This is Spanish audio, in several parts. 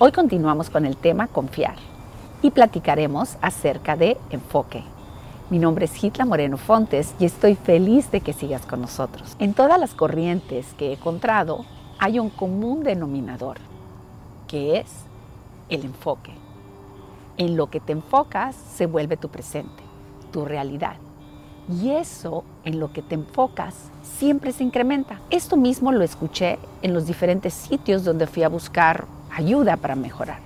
Hoy continuamos con el tema confiar y platicaremos acerca de enfoque. Mi nombre es Hitla Moreno Fontes y estoy feliz de que sigas con nosotros. En todas las corrientes que he encontrado hay un común denominador, que es el enfoque. En lo que te enfocas se vuelve tu presente, tu realidad. Y eso en lo que te enfocas siempre se incrementa. Esto mismo lo escuché en los diferentes sitios donde fui a buscar ayuda para mejorar.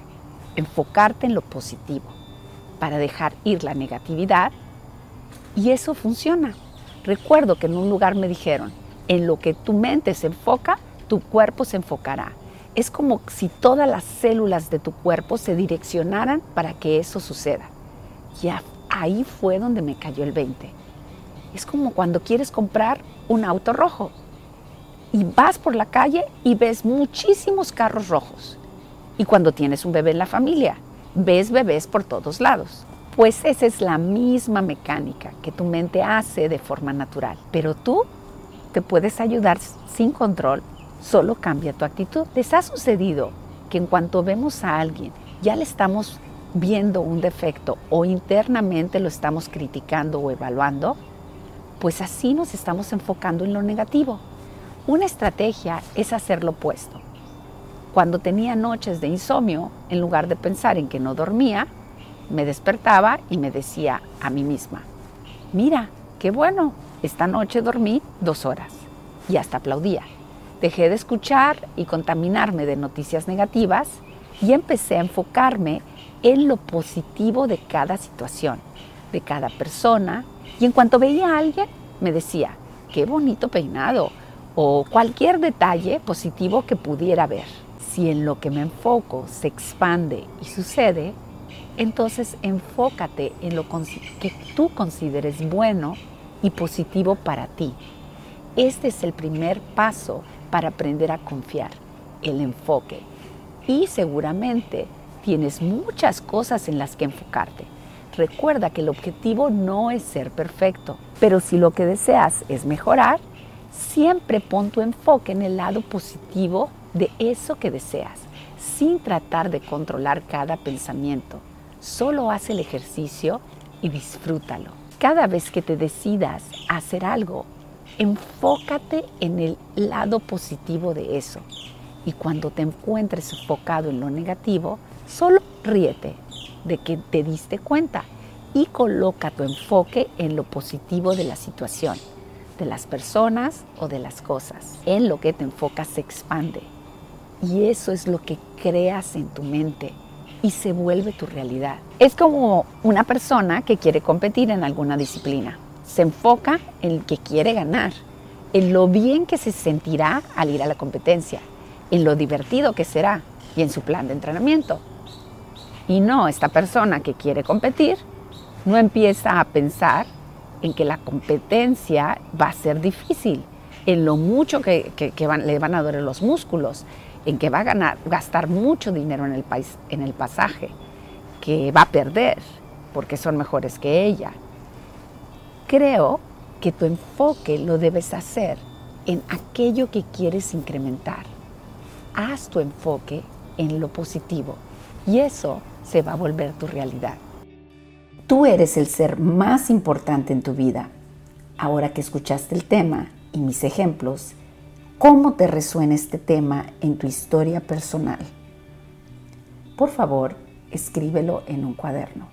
Enfocarte en lo positivo, para dejar ir la negatividad. Y eso funciona. Recuerdo que en un lugar me dijeron, en lo que tu mente se enfoca, tu cuerpo se enfocará. Es como si todas las células de tu cuerpo se direccionaran para que eso suceda. Ya ahí fue donde me cayó el 20. Es como cuando quieres comprar un auto rojo y vas por la calle y ves muchísimos carros rojos. Y cuando tienes un bebé en la familia, ves bebés por todos lados. Pues esa es la misma mecánica que tu mente hace de forma natural. Pero tú te puedes ayudar sin control, solo cambia tu actitud. ¿Les ha sucedido que en cuanto vemos a alguien ya le estamos viendo un defecto o internamente lo estamos criticando o evaluando? Pues así nos estamos enfocando en lo negativo. Una estrategia es hacer lo opuesto. Cuando tenía noches de insomnio, en lugar de pensar en que no dormía, me despertaba y me decía a mí misma, mira, qué bueno, esta noche dormí dos horas. Y hasta aplaudía. Dejé de escuchar y contaminarme de noticias negativas y empecé a enfocarme en lo positivo de cada situación, de cada persona. Y en cuanto veía a alguien, me decía, qué bonito peinado o cualquier detalle positivo que pudiera ver. Si en lo que me enfoco se expande y sucede, entonces enfócate en lo que tú consideres bueno y positivo para ti. Este es el primer paso para aprender a confiar, el enfoque. Y seguramente tienes muchas cosas en las que enfocarte. Recuerda que el objetivo no es ser perfecto, pero si lo que deseas es mejorar, siempre pon tu enfoque en el lado positivo de eso que deseas, sin tratar de controlar cada pensamiento. Solo haz el ejercicio y disfrútalo. Cada vez que te decidas a hacer algo, enfócate en el lado positivo de eso. Y cuando te encuentres enfocado en lo negativo, solo ríete de que te diste cuenta y coloca tu enfoque en lo positivo de la situación, de las personas o de las cosas. En lo que te enfocas se expande. Y eso es lo que creas en tu mente y se vuelve tu realidad. Es como una persona que quiere competir en alguna disciplina. Se enfoca en el que quiere ganar, en lo bien que se sentirá al ir a la competencia, en lo divertido que será y en su plan de entrenamiento. Y no, esta persona que quiere competir no empieza a pensar en que la competencia va a ser difícil, en lo mucho que, le van a doler los músculos, en que va a gastar mucho dinero en el, país, en el pasaje, que va a perder porque son mejores que ella. Creo que tu enfoque lo debes hacer en aquello que quieres incrementar. Haz tu enfoque en lo positivo y eso se va a volver tu realidad. Tú eres el ser más importante en tu vida. Ahora que escuchaste el tema y mis ejemplos, ¿Cómo te resuena este tema en tu historia personal? Por favor, escríbelo en un cuaderno.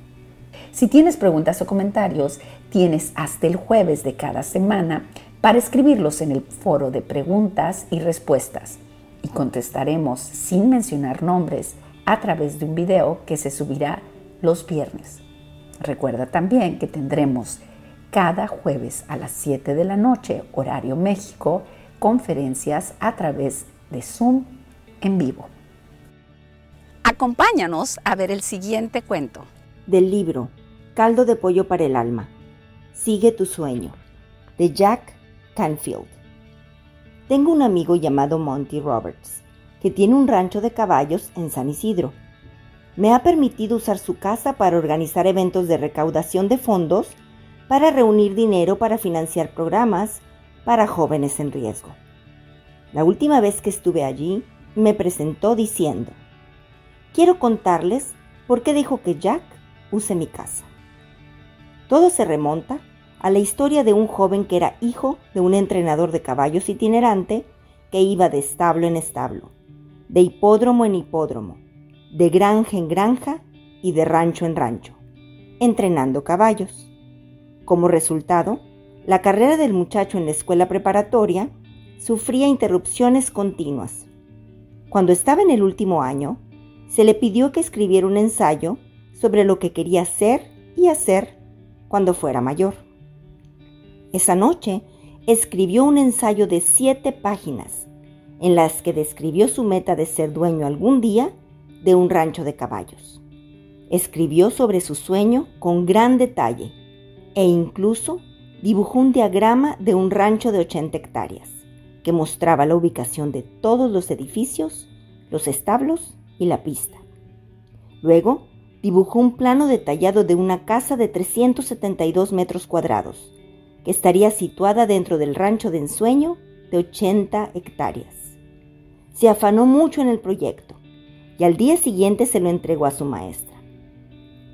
Si tienes preguntas o comentarios, tienes hasta el jueves de cada semana para escribirlos en el foro de preguntas y respuestas y contestaremos sin mencionar nombres a través de un video que se subirá los viernes. Recuerda también que tendremos cada jueves a las 7 de la noche, horario México, conferencias a través de Zoom en vivo. Acompáñanos a ver el siguiente cuento. Del libro Caldo de Pollo para el Alma. Sigue tu sueño. De Jack Canfield. Tengo un amigo llamado Monty Roberts, que tiene un rancho de caballos en San Isidro. Me ha permitido usar su casa para organizar eventos de recaudación de fondos, para reunir dinero para financiar programas, para jóvenes en riesgo. La última vez que estuve allí, me presentó diciendo, quiero contarles por qué dejo que Jack use mi casa. Todo se remonta a la historia de un joven que era hijo de un entrenador de caballos itinerante que iba de establo en establo, de hipódromo en hipódromo, de granja en granja y de rancho en rancho, entrenando caballos. Como resultado, la carrera del muchacho en la escuela preparatoria sufría interrupciones continuas. Cuando estaba en el último año, se le pidió que escribiera un ensayo sobre lo que quería ser y hacer cuando fuera mayor. Esa noche escribió un ensayo de siete páginas en las que describió su meta de ser dueño algún día de un rancho de caballos. Escribió sobre su sueño con gran detalle e incluso dibujó un diagrama de un rancho de 80 hectáreas que mostraba la ubicación de todos los edificios, los establos y la pista. Luego, dibujó un plano detallado de una casa de 372 metros cuadrados, que estaría situada dentro del rancho de ensueño de 80 hectáreas. Se afanó mucho en el proyecto y al día siguiente se lo entregó a su maestra.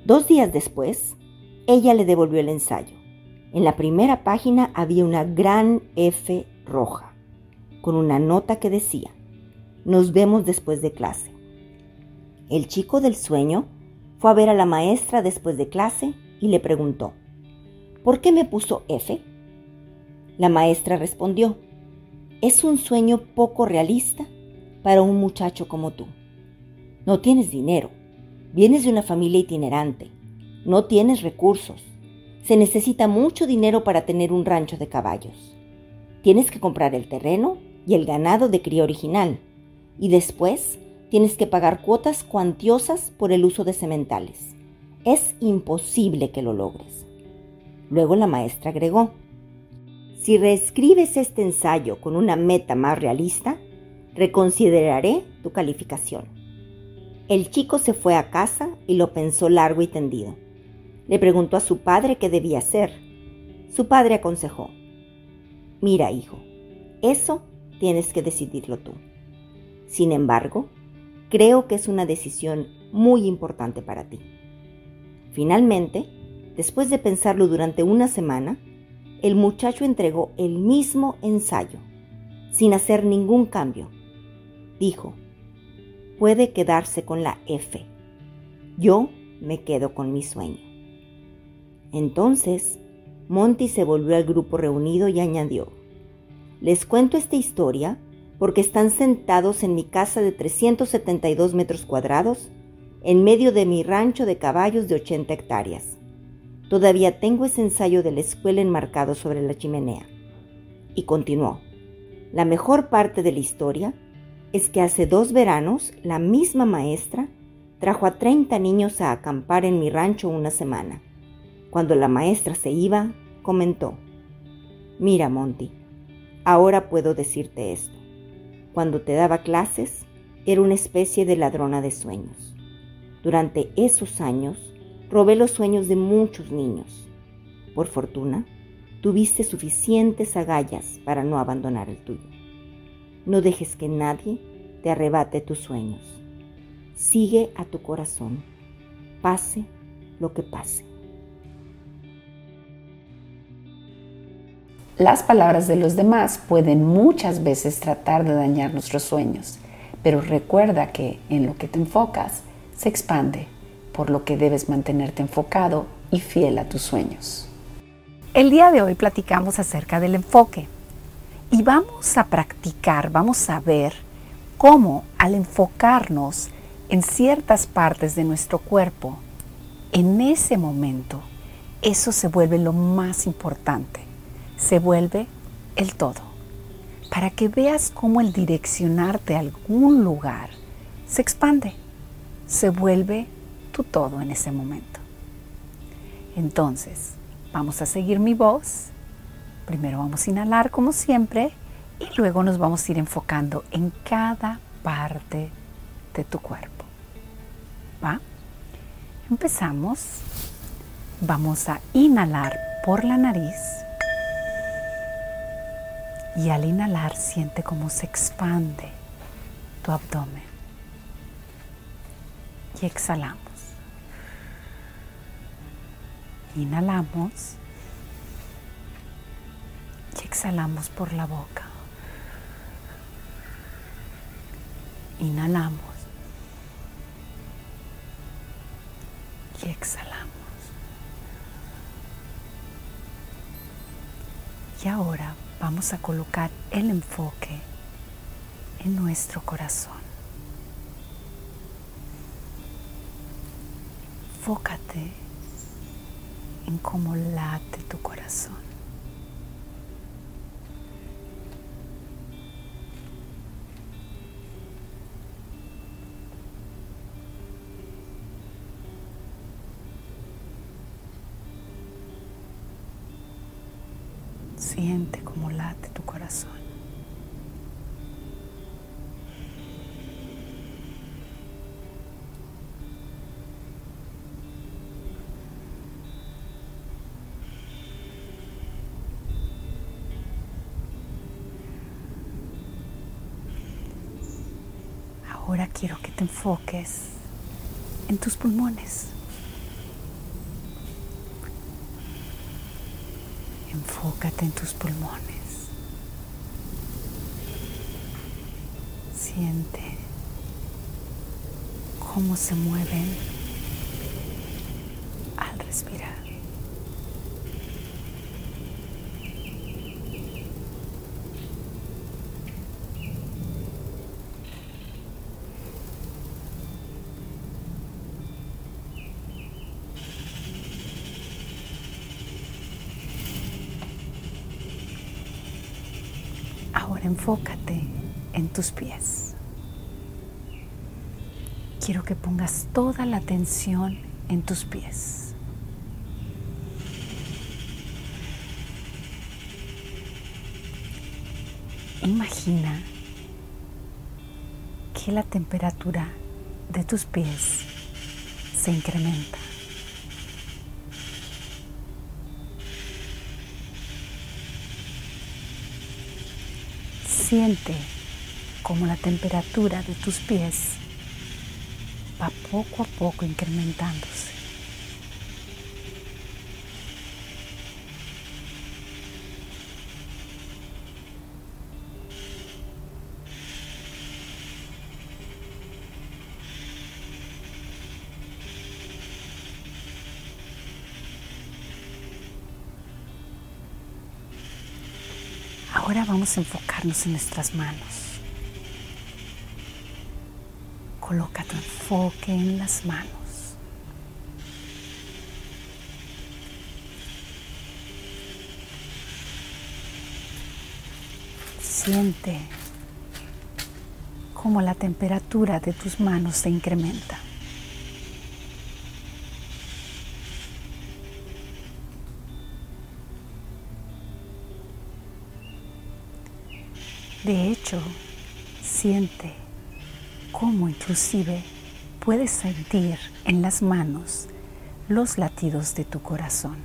Dos días después, ella le devolvió el ensayo. En la primera página había una gran F roja, con una nota que decía, nos vemos después de clase. El chico del sueño fue a ver a la maestra después de clase y le preguntó, ¿por qué me puso F? La maestra respondió, es un sueño poco realista para un muchacho como tú. No tienes dinero, vienes de una familia itinerante, no tienes recursos, se necesita mucho dinero para tener un rancho de caballos. Tienes que comprar el terreno y el ganado de cría original y después tienes que pagar cuotas cuantiosas por el uso de sementales. Es imposible que lo logres. Luego la maestra agregó, si reescribes este ensayo con una meta más realista, reconsideraré tu calificación. El chico se fue a casa y lo pensó largo y tendido. Le preguntó a su padre qué debía hacer. Su padre aconsejó, mira hijo, eso tienes que decidirlo tú. Sin embargo, creo que es una decisión muy importante para ti. Finalmente, después de pensarlo durante una semana, el muchacho entregó el mismo ensayo, sin hacer ningún cambio. Dijo, puede quedarse con la F. Yo me quedo con mi sueño. Entonces, Monty se volvió al grupo reunido y añadió, les cuento esta historia porque están sentados en mi casa de 372 metros cuadrados, en medio de mi rancho de caballos de 80 hectáreas. Todavía tengo ese ensayo de la escuela enmarcado sobre la chimenea. Y continuó. La mejor parte de la historia es que hace dos veranos la misma maestra trajo a 30 niños a acampar en mi rancho una semana. Cuando la maestra se iba, comentó, Mira, Monty, ahora puedo decirte esto. Cuando te daba clases, era una especie de ladrona de sueños. Durante esos años, robé los sueños de muchos niños. Por fortuna, tuviste suficientes agallas para no abandonar el tuyo. No dejes que nadie te arrebate tus sueños. Sigue a tu corazón, pase lo que pase. Las palabras de los demás pueden muchas veces tratar de dañar nuestros sueños, pero recuerda que en lo que te enfocas se expande, por lo que debes mantenerte enfocado y fiel a tus sueños. El día de hoy platicamos acerca del enfoque y vamos a practicar, vamos a ver cómo al enfocarnos en ciertas partes de nuestro cuerpo, en ese momento, eso se vuelve lo más importante se vuelve el todo. Para que veas cómo el direccionarte a algún lugar se expande, se vuelve tu todo en ese momento. Entonces, vamos a seguir mi voz. Primero vamos a inhalar como siempre y luego nos vamos a ir enfocando en cada parte de tu cuerpo. ¿Va? Empezamos. Vamos a inhalar por la nariz y al inhalar siente cómo se expande tu abdomen. y exhalamos. Inhalamos y exhalamos por la boca. Inhalamos y exhalamos. Y ahora vamos a colocar el enfoque en nuestro corazón. Enfócate en cómo late tu corazón. Siente Ahora quiero que te enfoques en tus pulmones. Enfócate en tus pulmones. Siente cómo se mueven al respirar. Ahora enfócate en tus pies. Quiero que pongas toda la atención en tus pies. Imagina que la temperatura de tus pies se incrementa. Siente como la temperatura de tus pies va poco a poco incrementándose. Ahora vamos a enfocarnos en nuestras manos. Coloca tu enfoque en las manos. Siente cómo la temperatura de tus manos se incrementa. De hecho, siente cómo inclusive puedes sentir en las manos los latidos de tu corazón.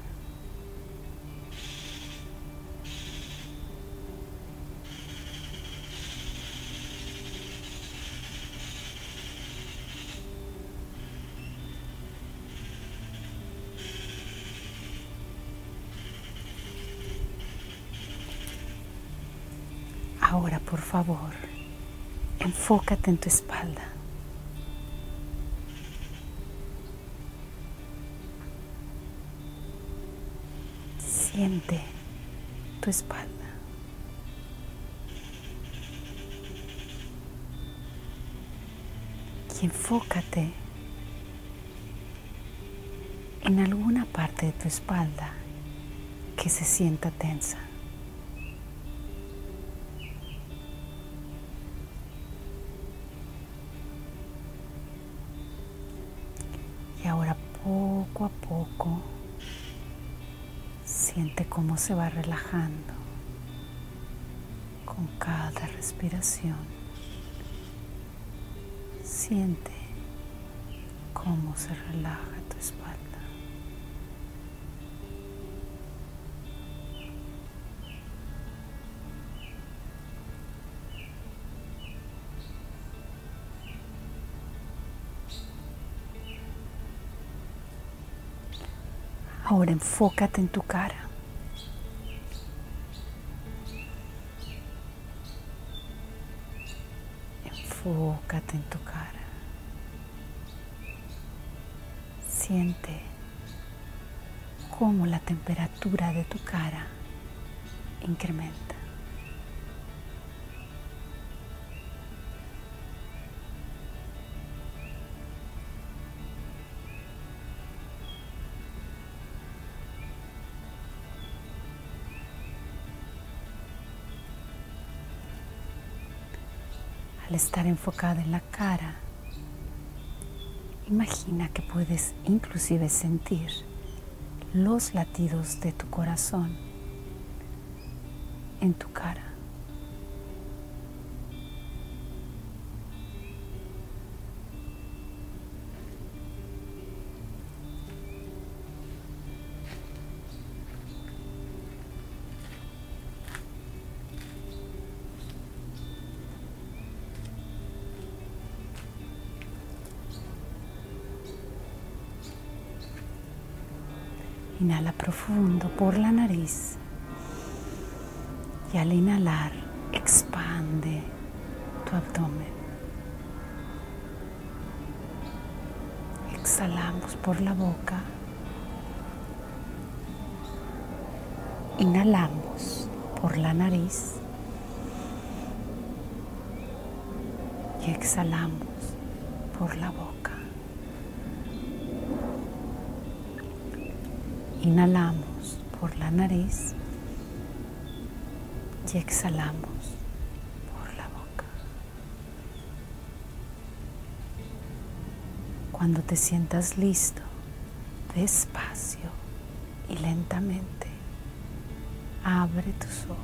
Ahora, por favor, enfócate en tu espalda. Siente tu espalda. Y enfócate en alguna parte de tu espalda que se sienta tensa. Poco a poco siente cómo se va relajando con cada respiración. Siente cómo se relaja tu espalda. Ahora enfócate en tu cara. Enfócate en tu cara. Siente cómo la temperatura de tu cara incrementa. Al estar enfocada en la cara, imagina que puedes inclusive sentir los latidos de tu corazón en tu cara. Inhala profundo por la nariz y al inhalar expande tu abdomen. Exhalamos por la boca. Inhalamos por la nariz y exhalamos por la boca. Inhalamos por la nariz y exhalamos por la boca. Cuando te sientas listo, despacio y lentamente, abre tus ojos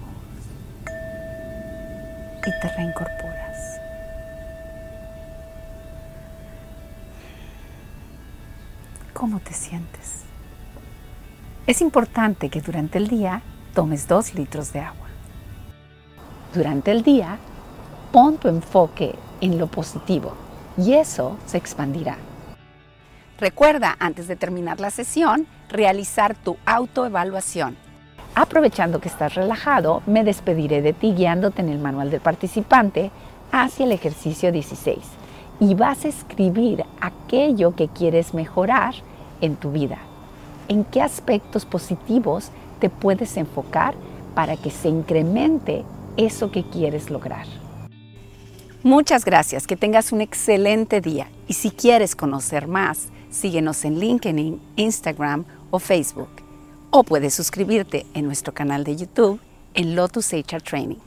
y te reincorporas. ¿Cómo te sientes? Es importante que durante el día tomes dos litros de agua. Durante el día, pon tu enfoque en lo positivo y eso se expandirá. Recuerda, antes de terminar la sesión, realizar tu autoevaluación. Aprovechando que estás relajado, me despediré de ti guiándote en el manual del participante hacia el ejercicio 16 y vas a escribir aquello que quieres mejorar en tu vida en qué aspectos positivos te puedes enfocar para que se incremente eso que quieres lograr. Muchas gracias, que tengas un excelente día y si quieres conocer más, síguenos en LinkedIn, Instagram o Facebook o puedes suscribirte en nuestro canal de YouTube en Lotus HR Training.